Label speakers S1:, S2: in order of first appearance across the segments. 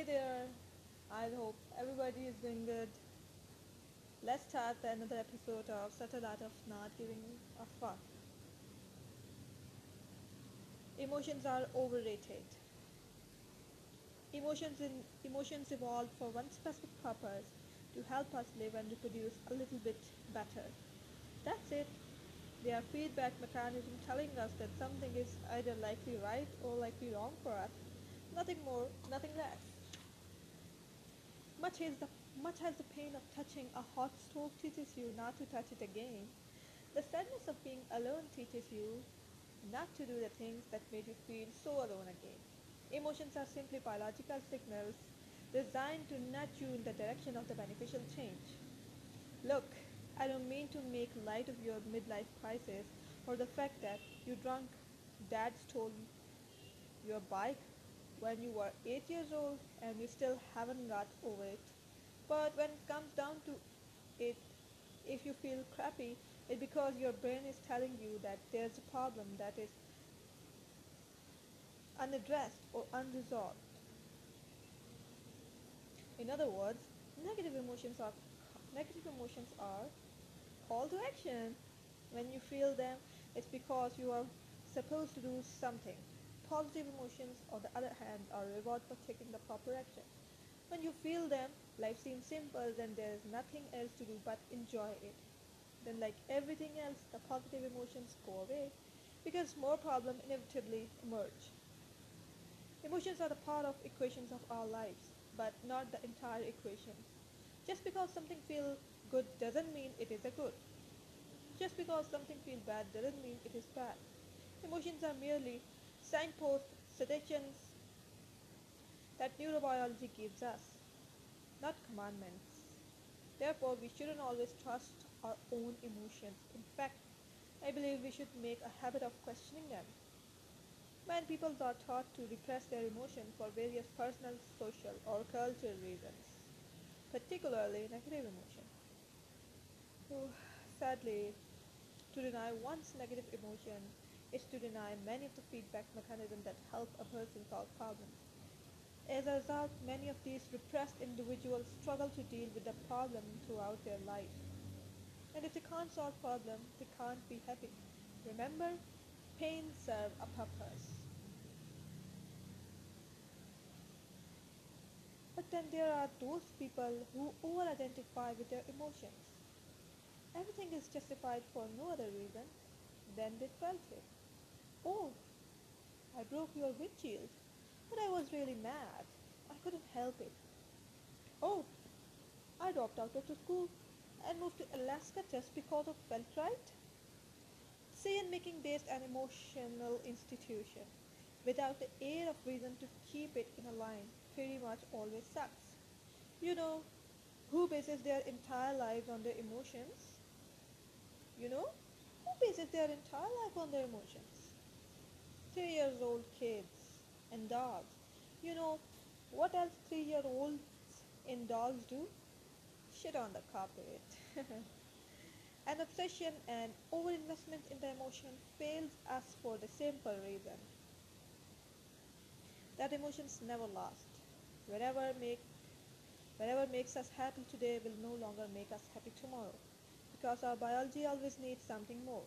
S1: Hey there, I hope everybody is doing good. Let's start another episode of Subtle Art of Not Giving a Fuck. Emotions are overrated. Emotions in emotions evolved for one specific purpose to help us live and reproduce a little bit better. That's it. They are feedback mechanism telling us that something is either likely right or likely wrong for us. Nothing more, nothing less. Much as the much as the pain of touching a hot stove teaches you not to touch it again, the sadness of being alone teaches you not to do the things that made you feel so alone again. Emotions are simply biological signals designed to nudge you in the direction of the beneficial change. Look, I don't mean to make light of your midlife crisis or the fact that you drunk dad stole your bike when you were 8 years old and you still haven't got over it. But when it comes down to it, if you feel crappy, it's because your brain is telling you that there's a problem that is unaddressed or unresolved. In other words, negative emotions are negative emotions are call to action. When you feel them, it's because you are supposed to do something. Positive emotions, on the other hand, are reward for taking the proper action. When you feel them, life seems simple, then there is nothing else to do but enjoy it. Then, like everything else, the positive emotions go away because more problems inevitably emerge. Emotions are the part of equations of our lives, but not the entire equation. Just because something feels good doesn't mean it is a good. Just because something feels bad doesn't mean it is bad. Emotions are merely signposts, suggestions that neurobiology gives us, not commandments. Therefore, we shouldn't always trust our own emotions. In fact, I believe we should make a habit of questioning them. Many people are taught to repress their emotions for various personal, social, or cultural reasons, particularly negative emotions. Oh, sadly, to deny one's negative emotion is to deny many of the feedback mechanisms that help a person solve problems. As a result, many of these repressed individuals struggle to deal with the problem throughout their life. And if they can't solve problems, they can't be happy. Remember, pain serves a purpose. But then there are those people who over-identify with their emotions. Everything is justified for no other reason than they felt it. Oh, I broke your windshield, but I was really mad. I couldn't help it. Oh, I dropped out of school and moved to Alaska just because of felt right. Decision-making based an emotional institution without the air of reason to keep it in a line pretty much always sucks. You know, who bases their entire lives on their emotions? You know, who bases their entire life on their emotions? Three years old kids and dogs. You know, what else three year olds and dogs do? Shit on the carpet. An obsession and overinvestment in the emotion fails us for the simple reason that emotions never last. Whatever make whatever makes us happy today will no longer make us happy tomorrow because our biology always needs something more.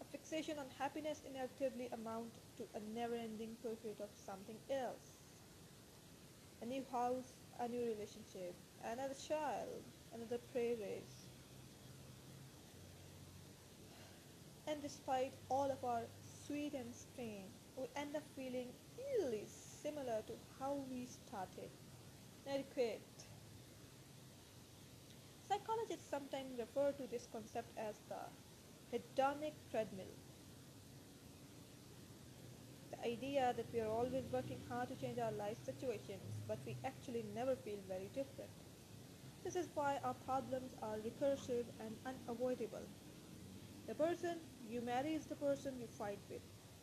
S1: A fixation on happiness inevitably amounts to a never-ending pursuit of something else. A new house, a new relationship, another child, another prey race. And despite all of our sweet and strain, we end up feeling eerily similar to how we started. Inadequate. Psychologists sometimes refer to this concept as the hedonic treadmill. The idea that we are always working hard to change our life situations, but we actually never feel very different. This is why our problems are recursive and unavoidable. The person you marry is the person you fight with.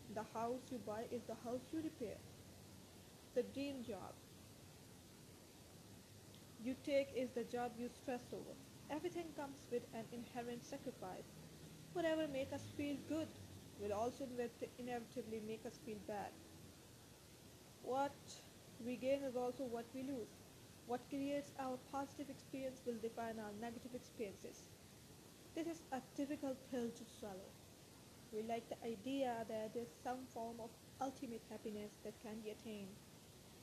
S1: The house you buy is the house you repair. The dream job you take is the job you stress over. Everything comes with an inherent sacrifice. Whatever makes us feel good will also inevitably make us feel bad. What we gain is also what we lose. What creates our positive experience will define our negative experiences. This is a difficult pill to swallow. We like the idea that there's some form of ultimate happiness that can be attained.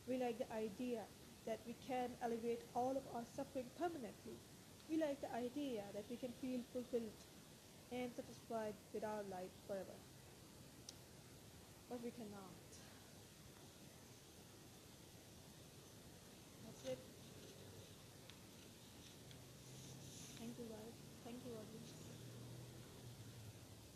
S1: We like the idea that we can alleviate all of our suffering permanently. We like the idea that we can feel fulfilled and satisfied with our life forever. But we cannot.